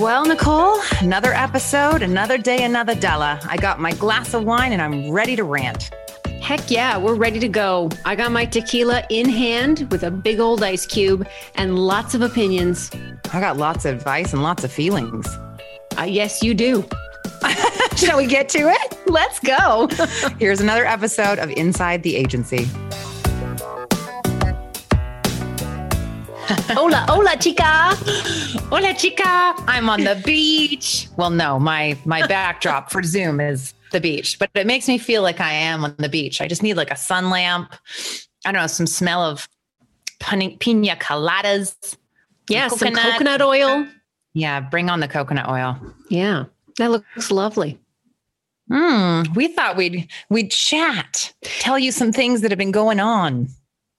Well, Nicole, another episode, another day, another Della. I got my glass of wine and I'm ready to rant. Heck yeah, we're ready to go. I got my tequila in hand with a big old ice cube and lots of opinions. I got lots of advice and lots of feelings. Uh, yes, you do. Shall we get to it? Let's go. Here's another episode of Inside the Agency. hola, hola, chica. Hola, chica. I'm on the beach. Well, no, my my backdrop for Zoom is the beach, but it makes me feel like I am on the beach. I just need like a sun lamp. I don't know, some smell of pina coladas. Yeah, coconut. some coconut oil. Yeah, bring on the coconut oil. Yeah, that looks lovely. Hmm. We thought we'd we'd chat, tell you some things that have been going on.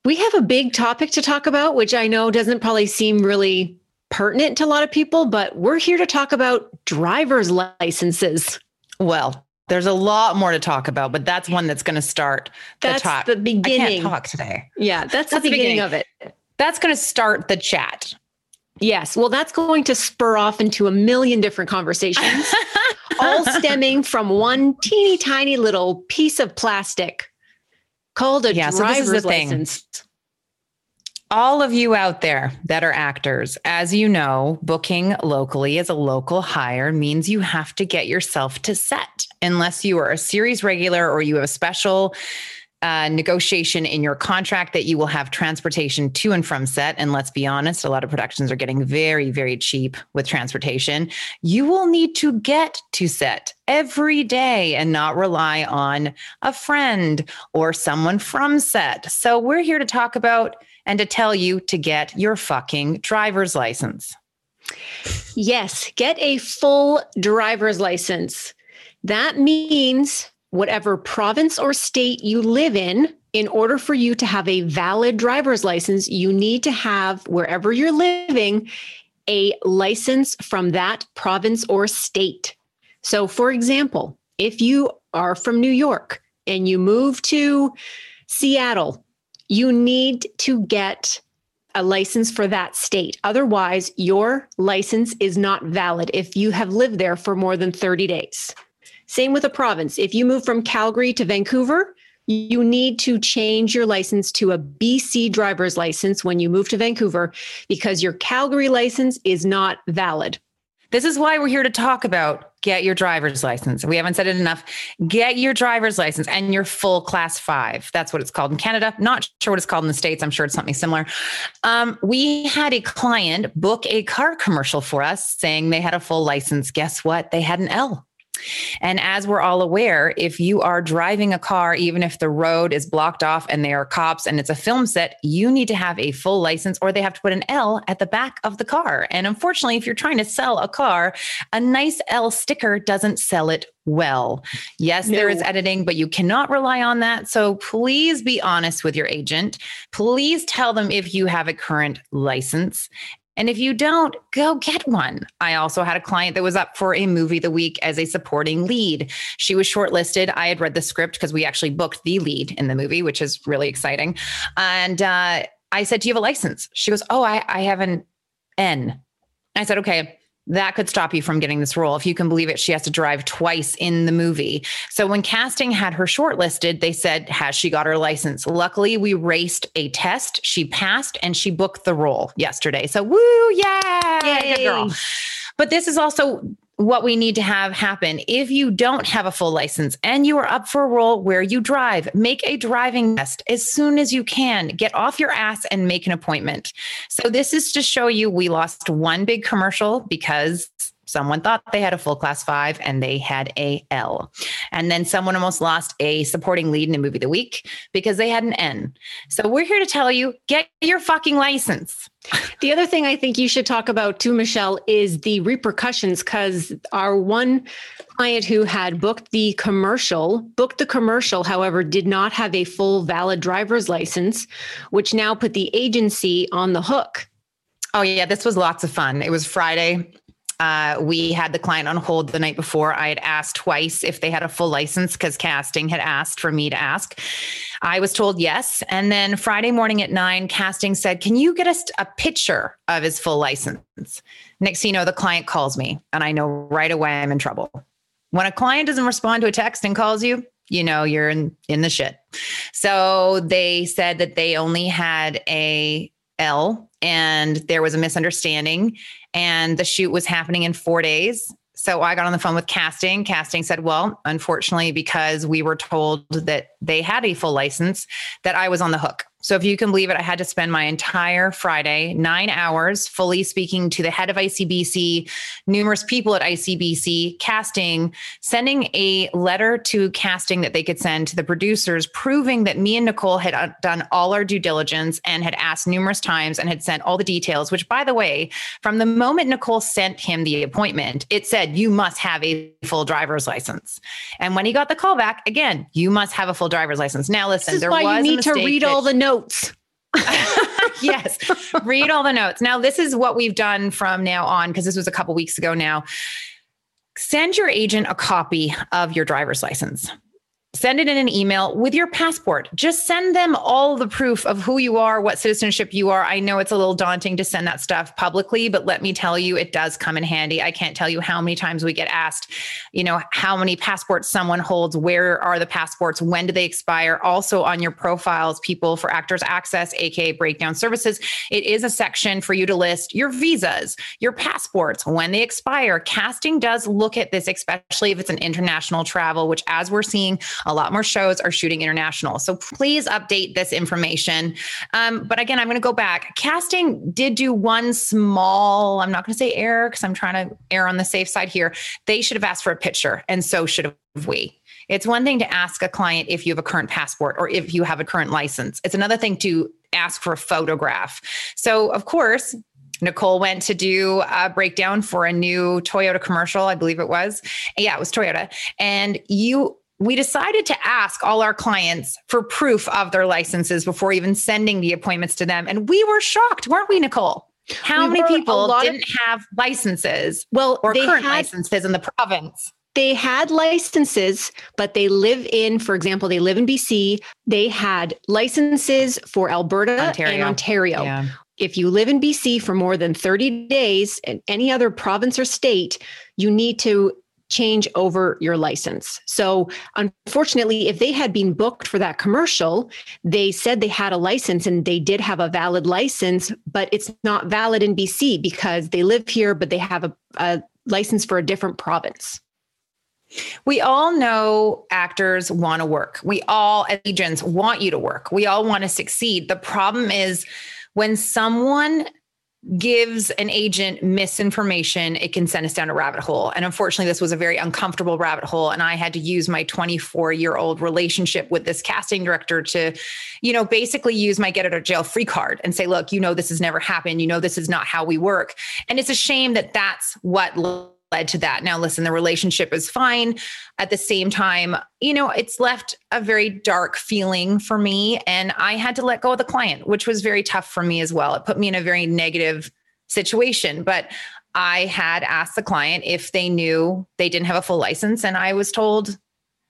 We have a big topic to talk about, which I know doesn't probably seem really pertinent to a lot of people, but we're here to talk about driver's licenses. Well, there's a lot more to talk about, but that's one that's going to start the that's talk. the beginning. I can't talk today. Yeah, that's, that's the, beginning the, beginning of it. That's going to start the chat. Yes. Well, that's going to spur off into a million different conversations, all stemming from one teeny tiny little piece of plastic called a yeah, driver's so license. Thing all of you out there that are actors, as you know, booking locally as a local hire means you have to get yourself to set unless you are a series regular or you have a special uh, negotiation in your contract that you will have transportation to and from set. And let's be honest, a lot of productions are getting very, very cheap with transportation. You will need to get to set every day and not rely on a friend or someone from set. So we're here to talk about and to tell you to get your fucking driver's license. Yes, get a full driver's license. That means whatever province or state you live in, in order for you to have a valid driver's license, you need to have wherever you're living a license from that province or state. So, for example, if you are from New York and you move to Seattle you need to get a license for that state. Otherwise, your license is not valid if you have lived there for more than 30 days. Same with a province. If you move from Calgary to Vancouver, you need to change your license to a BC driver's license when you move to Vancouver because your Calgary license is not valid. This is why we're here to talk about get your driver's license. We haven't said it enough. Get your driver's license and your full class five. That's what it's called in Canada. Not sure what it's called in the States. I'm sure it's something similar. Um, we had a client book a car commercial for us saying they had a full license. Guess what? They had an L. And as we're all aware, if you are driving a car, even if the road is blocked off and there are cops and it's a film set, you need to have a full license or they have to put an L at the back of the car. And unfortunately, if you're trying to sell a car, a nice L sticker doesn't sell it well. Yes, no. there is editing, but you cannot rely on that. So please be honest with your agent. Please tell them if you have a current license and if you don't, go get one. I also had a client that was up for a movie the week as a supporting lead. She was shortlisted. I had read the script because we actually booked the lead in the movie, which is really exciting. And uh, I said, Do you have a license? She goes, Oh, I, I have an N. I said, Okay, that could stop you from getting this role. If you can believe it, she has to drive twice in the movie. So when casting had her shortlisted, they said, Has she got her license? Luckily, we raced a test. She passed and she booked the role yesterday. So, woo, yeah, Yay. good girl. But this is also what we need to have happen. If you don't have a full license and you are up for a role where you drive, make a driving test as soon as you can. Get off your ass and make an appointment. So, this is to show you we lost one big commercial because Someone thought they had a full class five and they had a L. And then someone almost lost a supporting lead in a movie of the week because they had an N. So we're here to tell you get your fucking license. The other thing I think you should talk about too, Michelle, is the repercussions because our one client who had booked the commercial, booked the commercial, however, did not have a full valid driver's license, which now put the agency on the hook. Oh, yeah, this was lots of fun. It was Friday Uh, we had the client on hold the night before. I had asked twice if they had a full license because casting had asked for me to ask. I was told yes. And then Friday morning at nine, casting said, Can you get us a picture of his full license? Next you know, the client calls me, and I know right away I'm in trouble. When a client doesn't respond to a text and calls you, you know you're in in the shit. So they said that they only had a L and there was a misunderstanding and the shoot was happening in 4 days so I got on the phone with casting. Casting said, well, unfortunately, because we were told that they had a full license, that I was on the hook. So if you can believe it, I had to spend my entire Friday, nine hours, fully speaking to the head of ICBC, numerous people at ICBC, casting, sending a letter to casting that they could send to the producers, proving that me and Nicole had uh, done all our due diligence and had asked numerous times and had sent all the details, which by the way, from the moment Nicole sent him the appointment, it said, you must have a full driver's license. And when he got the call back, again, you must have a full driver's license. Now listen, this is why you need to read all the notes notes. yes. Read all the notes. Now, this is what we've done from now on, because this was a couple weeks ago now. Send your agent a copy of your driver's license send it in an email with your passport. Just send them all the proof of who you are, what citizenship you are. I know it's a little daunting to send that stuff publicly, but let me tell you, it does come in handy. I can't tell you how many times we get asked, you know, how many passports someone holds, where are the passports, when do they expire? Also on your profiles, people for Actors Access, aka Breakdown Services, it is a section for you to list your visas, your passports, when they expire. Casting does look at this, especially if it's an international travel, which as we're seeing, a lot more shows are shooting international. So please update this information. Um, but again, I'm going to go back. Casting did do one small, I'm not going to say error because I'm trying to err on the safe side here. They should have asked for a picture, and so should have we. It's one thing to ask a client if you have a current passport or if you have a current license. It's another thing to ask for a photograph. So, of course, Nicole went to do a breakdown for a new Toyota commercial, I believe it was. Yeah, it was Toyota. And you we decided to ask all our clients for proof of their licenses before even sending the appointments to them. And we were shocked, weren't we, Nicole? How we many people didn't of, have licenses? Well, or current had, licenses in the province? They had licenses, but they live in, for example, they live in BC. They had licenses for Alberta Ontario. and Ontario. Yeah. If you live in BC for more than 30 days in any other province or state, you need to change over your license. So, unfortunately, if they had been booked for that commercial, they said they had a license and they did have a valid license, but it's not valid in BC because they live here, but they have a, a license for a different province. We all know actors want to work. We all, agents, want you to work. We all want to succeed. The problem is when someone gives an agent misinformation, it can send us down a rabbit hole. And unfortunately, this was a very uncomfortable rabbit hole. And I had to use my 24 year old relationship with this casting director to, you know, basically use my get out of jail free card and say, look, you know, this has never happened. You know, this is not how we work. And it's a shame that that's what led to that. Now, listen, the relationship is fine. At the same time, you know, it's left a very dark feeling for me. And I had to let go of the client, which was very tough for me as well. It put me in a very negative situation. But I had asked the client if they knew they didn't have a full license. And I was told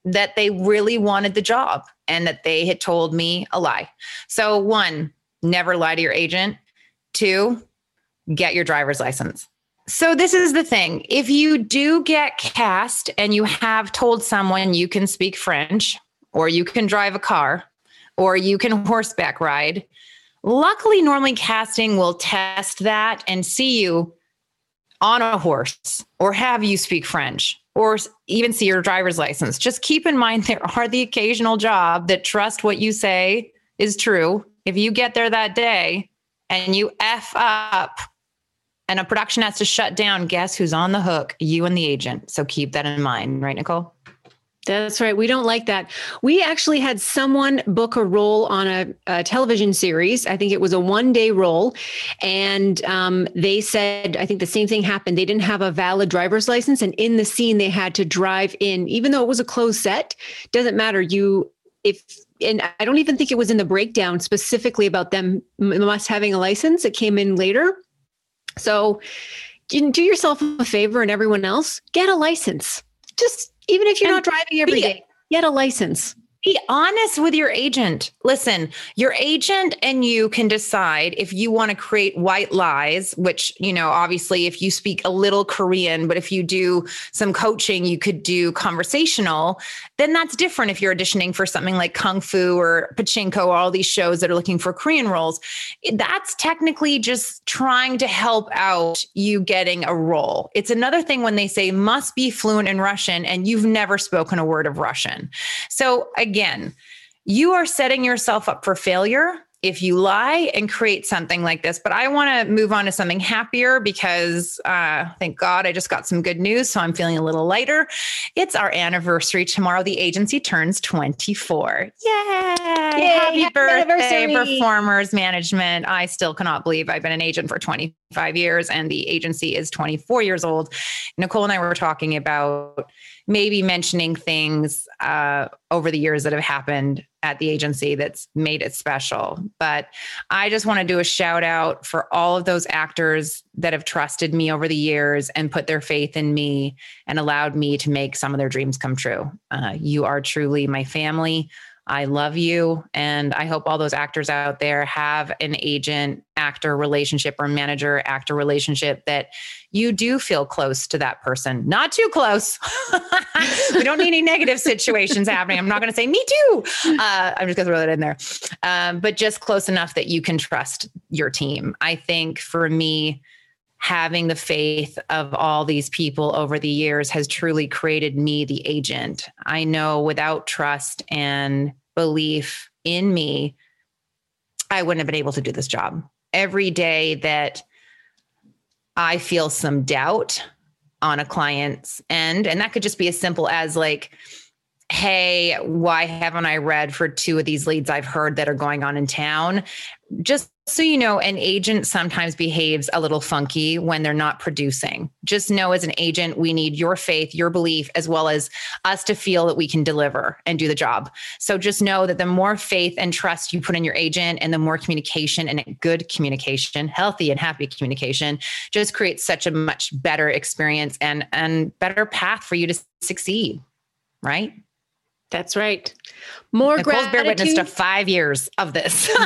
that they really wanted the job and that they had told me a lie. So, one, never lie to your agent. Two, get your driver's license. So, this is the thing. If you do get cast and you have told someone you can speak French, or you can drive a car, or you can horseback ride, luckily, normally casting will test that and see you on a horse or have you speak French or even see your driver's license. Just keep in mind there are the occasional job that trust what you say is true. If you get there that day and you F up and a production has to shut down, guess who's on the hook? You and the agent. So keep that in mind, right, Nicole? That's right. We don't like that. We actually had someone book a role on a, a television series. I think it was a one day role. And um, they said, I think the same thing happened. They didn't have a valid driver's license. And in the scene, they had to drive in, even though it was a closed set. Doesn't matter. You, if, and I don't even think it was in the breakdown specifically about them must having a license. It came in later so do yourself a favor and everyone else, get a license. Just even if you're and not driving every day, get a license. Be honest with your agent. Listen, your agent and you can decide if you want to create white lies, which, you know, obviously, if you speak a little Korean, but if you do some coaching, you could do conversational, then that's different if you're auditioning for something like Kung Fu or Pachinko, all these shows that are looking for Korean roles. That's technically just trying to help out you getting a role. It's another thing when they say must be fluent in Russian and you've never spoken a word of Russian. So, again, you are setting yourself up for failure if you lie and create something like this. But I want to move on to something happier because uh, thank God I just got some good news. So I'm feeling a little lighter. It's our anniversary tomorrow. The agency turns 24. Yay! Yay happy, happy birthday, performers management. I still cannot believe I've been an agent for 25 years and the agency is 24 years old. Nicole and I were talking about maybe mentioning things uh, over the years that have happened at the agency that's made it special. But I just want to do a shout out for all of those actors that have trusted me over the years and put their faith in me and allowed me to make some of their dreams come true. Uh, you are truly my family. I love you. And I hope all those actors out there have an agent actor relationship or manager actor relationship that you do feel close to that person. Not too close. we don't need any negative situations happening. I'm not going to say me too. Uh, I'm just going to throw that in there. Um, but just close enough that you can trust your team. I think for me, having the faith of all these people over the years has truly created me the agent. I know without trust and belief in me, I wouldn't have been able to do this job. Every day that I feel some doubt on a client's end, and that could just be as simple as like, hey, why haven't I read for two of these leads I've heard that are going on in town? Just so you know, an agent sometimes behaves a little funky when they're not producing. Just know as an agent, we need your faith, your belief, as well as us to feel that we can deliver and do the job. So just know that the more faith and trust you put in your agent and the more communication and good communication, healthy and happy communication, just creates such a much better experience and, and better path for you to succeed. Right. That's right. More Nicole's gratitude. bear witness to five years of this.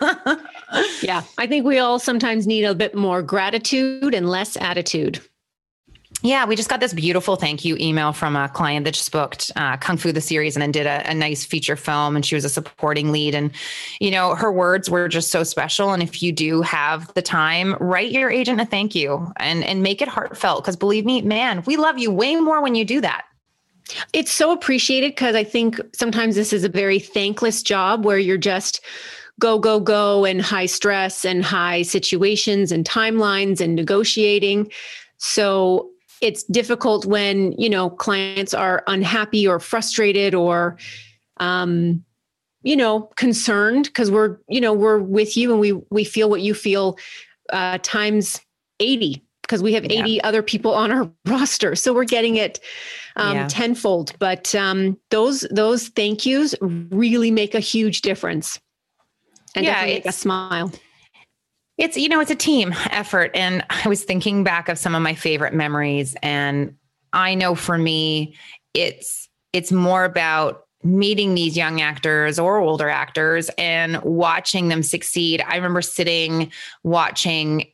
yeah, I think we all sometimes need a bit more gratitude and less attitude. Yeah, we just got this beautiful thank you email from a client that just booked uh, Kung Fu the series and then did a, a, nice feature film, and she was a supporting lead. And you know, her words were just so special. And if you do have the time, write your agent a thank you and and make it heartfelt. Because believe me, man, we love you way more when you do that. It's so appreciated because I think sometimes this is a very thankless job where you're just go, go, go and high stress and high situations and timelines and negotiating. So it's difficult when, you know, clients are unhappy or frustrated or, um, you know, concerned because we're, you know, we're with you and we we feel what you feel uh, times 80 because we have 80 yeah. other people on our roster. So we're getting it um, yeah. tenfold. But um, those those thank yous really make a huge difference, and yeah, definitely make a smile. It's you know it's a team effort, and I was thinking back of some of my favorite memories, and I know for me, it's it's more about meeting these young actors or older actors and watching them succeed. I remember sitting watching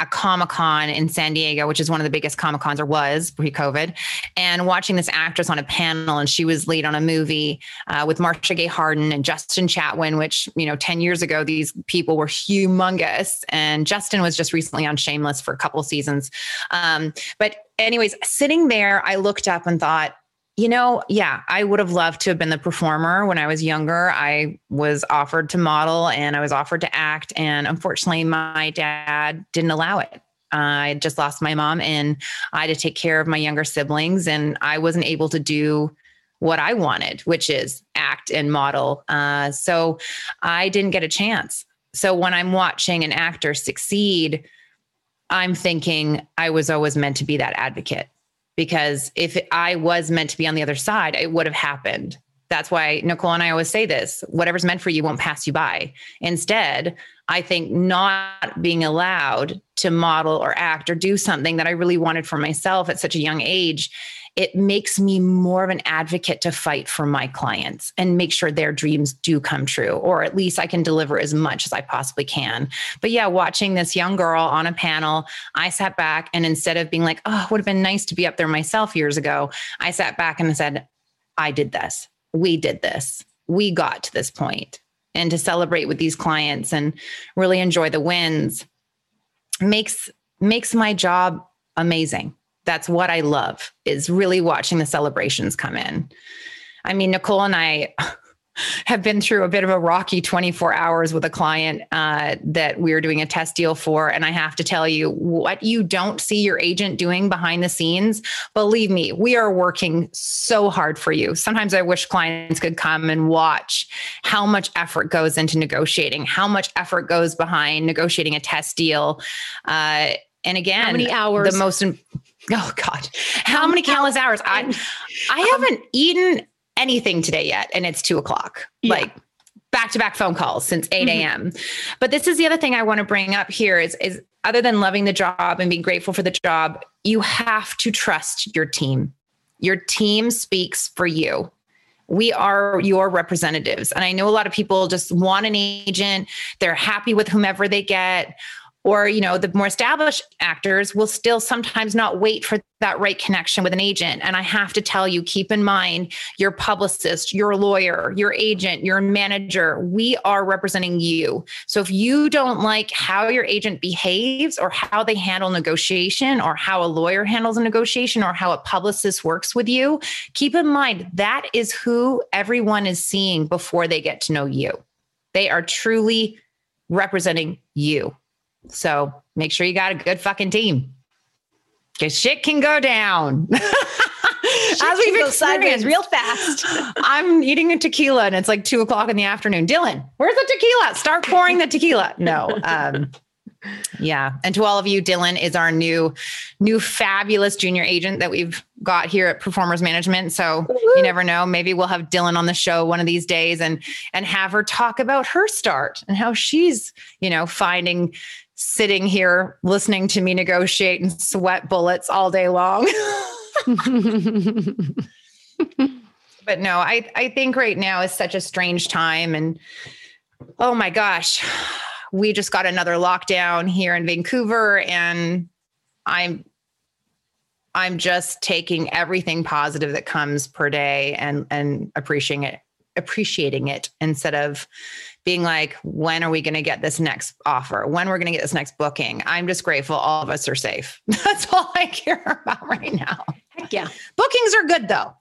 a Comic Con in San Diego, which is one of the biggest Comic Cons or was pre COVID, and watching this actress on a panel, and she was lead on a movie uh, with Marcia Gay Harden and Justin Chatwin, which, you know, 10 years ago, these people were humongous. And Justin was just recently on Shameless for a couple seasons. Um, but, anyways, sitting there, I looked up and thought, you know, yeah, I would have loved to have been the performer when I was younger. I was offered to model and I was offered to act. And unfortunately, my dad didn't allow it. I just lost my mom and I had to take care of my younger siblings. And I wasn't able to do what I wanted, which is act and model. Uh, so I didn't get a chance. So when I'm watching an actor succeed, I'm thinking I was always meant to be that advocate because if I was meant to be on the other side, it would have happened. That's why Nicole and I always say this whatever's meant for you won't pass you by. Instead, I think not being allowed to model or act or do something that I really wanted for myself at such a young age it makes me more of an advocate to fight for my clients and make sure their dreams do come true, or at least I can deliver as much as I possibly can. But yeah, watching this young girl on a panel, I sat back and instead of being like, oh, it would have been nice to be up there myself years ago, I sat back and said, I did this. We did this. We got to this point. And to celebrate with these clients and really enjoy the wins makes makes my job amazing that's what I love is really watching the celebrations come in. I mean, Nicole and I have been through a bit of a rocky 24 hours with a client uh, that we are doing a test deal for. And I have to tell you, what you don't see your agent doing behind the scenes, believe me, we are working so hard for you. Sometimes I wish clients could come and watch how much effort goes into negotiating, how much effort goes behind negotiating a test deal. Uh, and again, how many hours? The most Oh God, how many countless hours? I I um, haven't eaten anything today yet, and it's two o'clock. Yeah. Like back to back phone calls since 8 a.m. Mm-hmm. But this is the other thing I want to bring up here is, is other than loving the job and being grateful for the job, you have to trust your team. Your team speaks for you. We are your representatives. And I know a lot of people just want an agent, they're happy with whomever they get or you know the more established actors will still sometimes not wait for that right connection with an agent. And i have to tell you keep in mind your publicist your lawyer your agent your manager we are representing you. So if you don't like how your agent behaves or how they handle negotiation or how a lawyer handles a negotiation or how a publicist works with you keep in mind that is who everyone is seeing before they get to know you. They are truly representing you so make sure you got a good fucking team because shit can go down. As we've experienced real fast. I'm eating a tequila and it's like two o'clock in the afternoon. Dylan, where's the tequila? Start pouring the tequila. No. Um, yeah. And to all of you, Dylan is our new, new fabulous junior agent that we've got here at Performers Management. So Woo-hoo. you never know. Maybe we'll have Dylan on the show one of these days and and have her talk about her start and how she's, you know, finding sitting here listening to me negotiate and sweat bullets all day long. but no, I, I think right now is such a strange time. And oh my gosh, we just got another lockdown here in Vancouver. And I'm I'm just taking everything positive that comes per day and and appreciating it appreciating it instead of being like, when are we going to get this next offer? When we're going to get this next booking? I'm just grateful all of us are safe. That's all I care about right now. Heck yeah. Bookings are good though.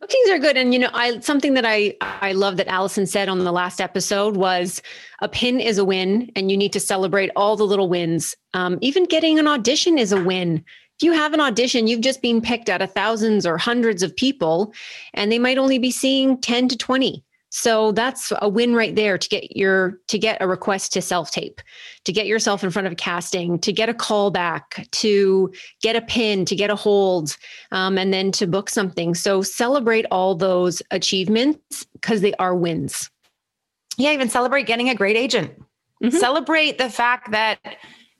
Bookings are good. And you know, I something that I I love that Allison said on the last episode was a pin is a win and you need to celebrate all the little wins. Um, even getting an audition is a win if you have an audition, you've just been picked out of thousands or hundreds of people, and they might only be seeing 10 to 20. So that's a win right there to get your to get a request to self tape, to get yourself in front of a casting, to get a call back, to get a pin, to get a hold, um, and then to book something. So celebrate all those achievements because they are wins. Yeah, even celebrate getting a great agent. Mm-hmm. Celebrate the fact that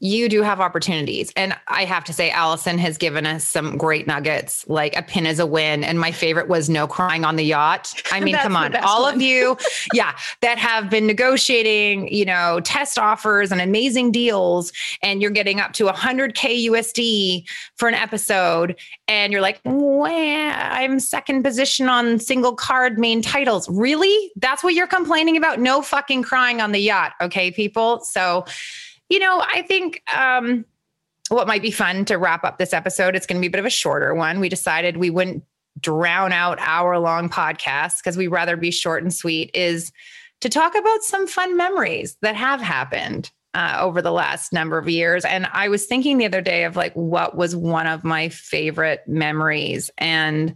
you do have opportunities. And I have to say, Allison has given us some great nuggets, like a pin is a win. And my favorite was no crying on the yacht. I mean, come on, all one. of you, yeah, that have been negotiating, you know, test offers and amazing deals, and you're getting up to 100K USD for an episode. And you're like, well, I'm second position on single card main titles. Really? That's what you're complaining about? No fucking crying on the yacht. Okay, people. So, you know, I think um, what might be fun to wrap up this episode, it's going to be a bit of a shorter one. We decided we wouldn't drown out hour long podcasts because we'd rather be short and sweet, is to talk about some fun memories that have happened uh, over the last number of years. And I was thinking the other day of like, what was one of my favorite memories? And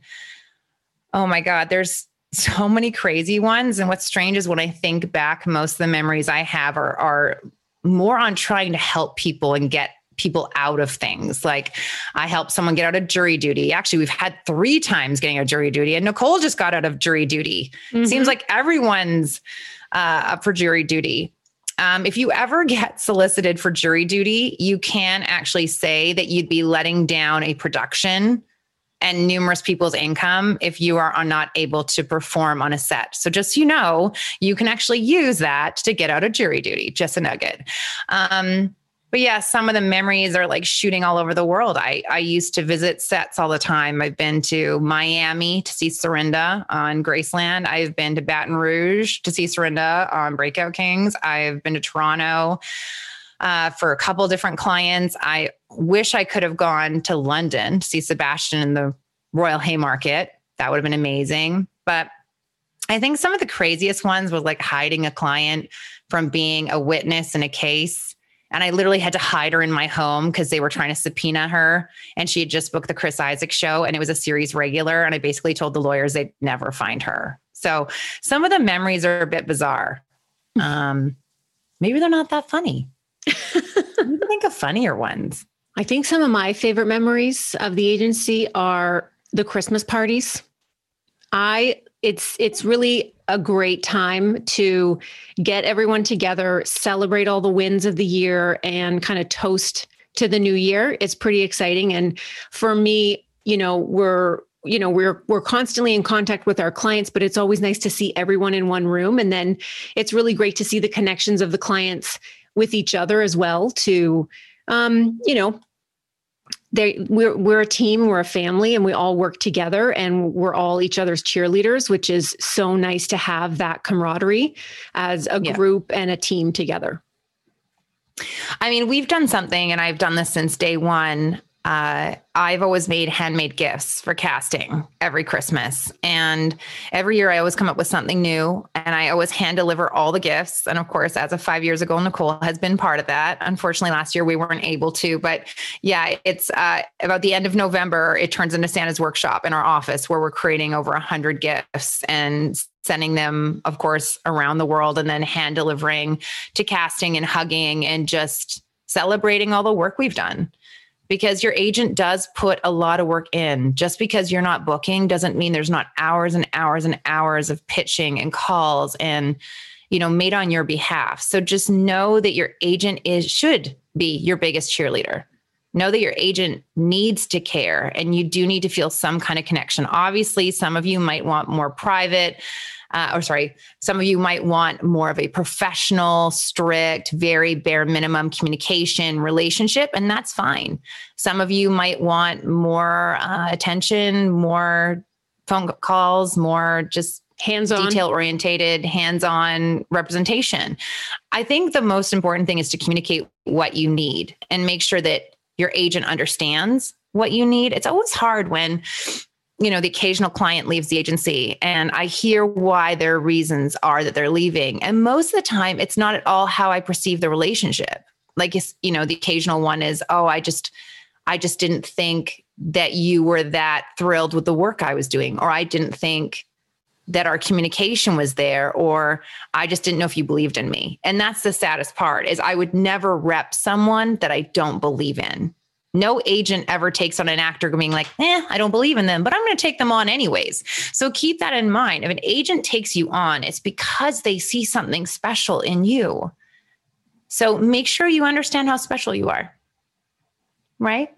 oh my God, there's so many crazy ones. And what's strange is when I think back, most of the memories I have are, are more on trying to help people and get people out of things. Like I helped someone get out of jury duty. Actually, we've had three times getting out of jury duty, and Nicole just got out of jury duty. Mm-hmm. Seems like everyone's uh, up for jury duty. Um, if you ever get solicited for jury duty, you can actually say that you'd be letting down a production and numerous people's income if you are not able to perform on a set. So just so you know, you can actually use that to get out of jury duty. Just a nugget. Um, but yeah, some of the memories are like shooting all over the world. I, I used to visit sets all the time. I've been to Miami to see Serinda on Graceland. I've been to Baton Rouge to see Serinda on Breakout Kings. I've been to Toronto uh, for a couple different clients. I wish I could have gone to London to see Sebastian in the Royal Haymarket. That would have been amazing. But I think some of the craziest ones was like hiding a client from being a witness in a case and I literally had to hide her in my home because they were trying to subpoena her. And she had just booked the Chris Isaak show and it was a series regular. And I basically told the lawyers they'd never find her. So some of the memories are a bit bizarre. Um, maybe they're not that funny. think of funnier ones. I think some of my favorite memories of the agency are the Christmas parties. I it's it's really a great time to get everyone together, celebrate all the wins of the year, and kind of toast to the new year. It's pretty exciting. And for me, you know, we're you know we're we're constantly in contact with our clients but it's always nice to see everyone in one room and then it's really great to see the connections of the clients with each other as well to um, you know they we're we're a team, we're a family, and we all work together, and we're all each other's cheerleaders, which is so nice to have that camaraderie as a yeah. group and a team together. I mean, we've done something, and I've done this since day one uh, I've always made handmade gifts for casting every Christmas. And every year I always come up with something new and I always hand deliver all the gifts. And of course, as of five years ago, Nicole has been part of that. Unfortunately, last year we weren't able to. But yeah, it's uh, about the end of November, it turns into Santa's workshop in our office where we're creating over 100 gifts and sending them, of course, around the world and then hand delivering to casting and hugging and just celebrating all the work we've done because your agent does put a lot of work in. Just because you're not booking doesn't mean there's not hours and hours and hours of pitching and calls and you know made on your behalf. So just know that your agent is should be your biggest cheerleader. Know that your agent needs to care and you do need to feel some kind of connection. Obviously, some of you might want more private uh, or sorry, some of you might want more of a professional, strict, very bare minimum communication relationship, and that's fine. Some of you might want more uh, attention, more phone calls, more just hands-on. detail orientated hands-on representation. I think the most important thing is to communicate what you need and make sure that your agent understands what you need. It's always hard when you know, the occasional client leaves the agency and I hear why their reasons are that they're leaving. And most of the time, it's not at all how I perceive the relationship. Like, you know, the occasional one is, oh, I just, I just didn't think that you were that thrilled with the work I was doing, or I didn't think that our communication was there or i just didn't know if you believed in me and that's the saddest part is i would never rep someone that i don't believe in no agent ever takes on an actor being like, eh, I don't believe in them, but I'm going to take them on anyways. So keep that in mind. If an agent takes you on, it's because they see something special in you. So make sure you understand how special you are. Right?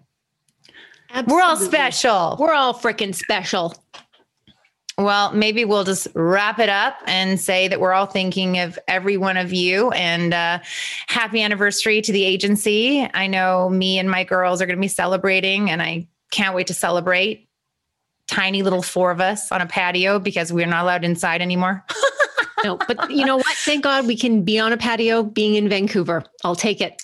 Absolutely. We're all special. We're all freaking special. Well, maybe we'll just wrap it up and say that we're all thinking of every one of you and uh, happy anniversary to the agency. I know me and my girls are going to be celebrating, and I can't wait to celebrate. Tiny little four of us on a patio because we're not allowed inside anymore. no, but you know what? Thank God we can be on a patio being in Vancouver. I'll take it.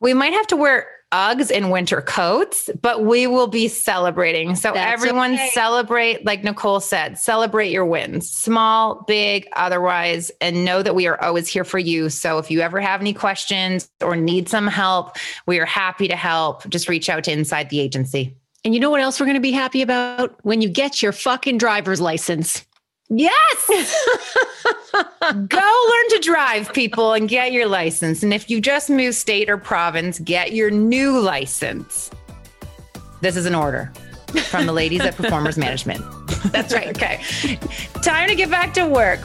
We might have to wear Uggs and winter coats, but we will be celebrating. So That's everyone okay. celebrate, like Nicole said, celebrate your wins, small, big, otherwise, and know that we are always here for you. So if you ever have any questions or need some help, we are happy to help. Just reach out to Inside the Agency. And you know what else we're going to be happy about? When you get your fucking driver's license. Yes. Go learn to drive, people, and get your license. And if you just moved state or province, get your new license. This is an order from the ladies at Performers Management. That's right. okay. Time to get back to work.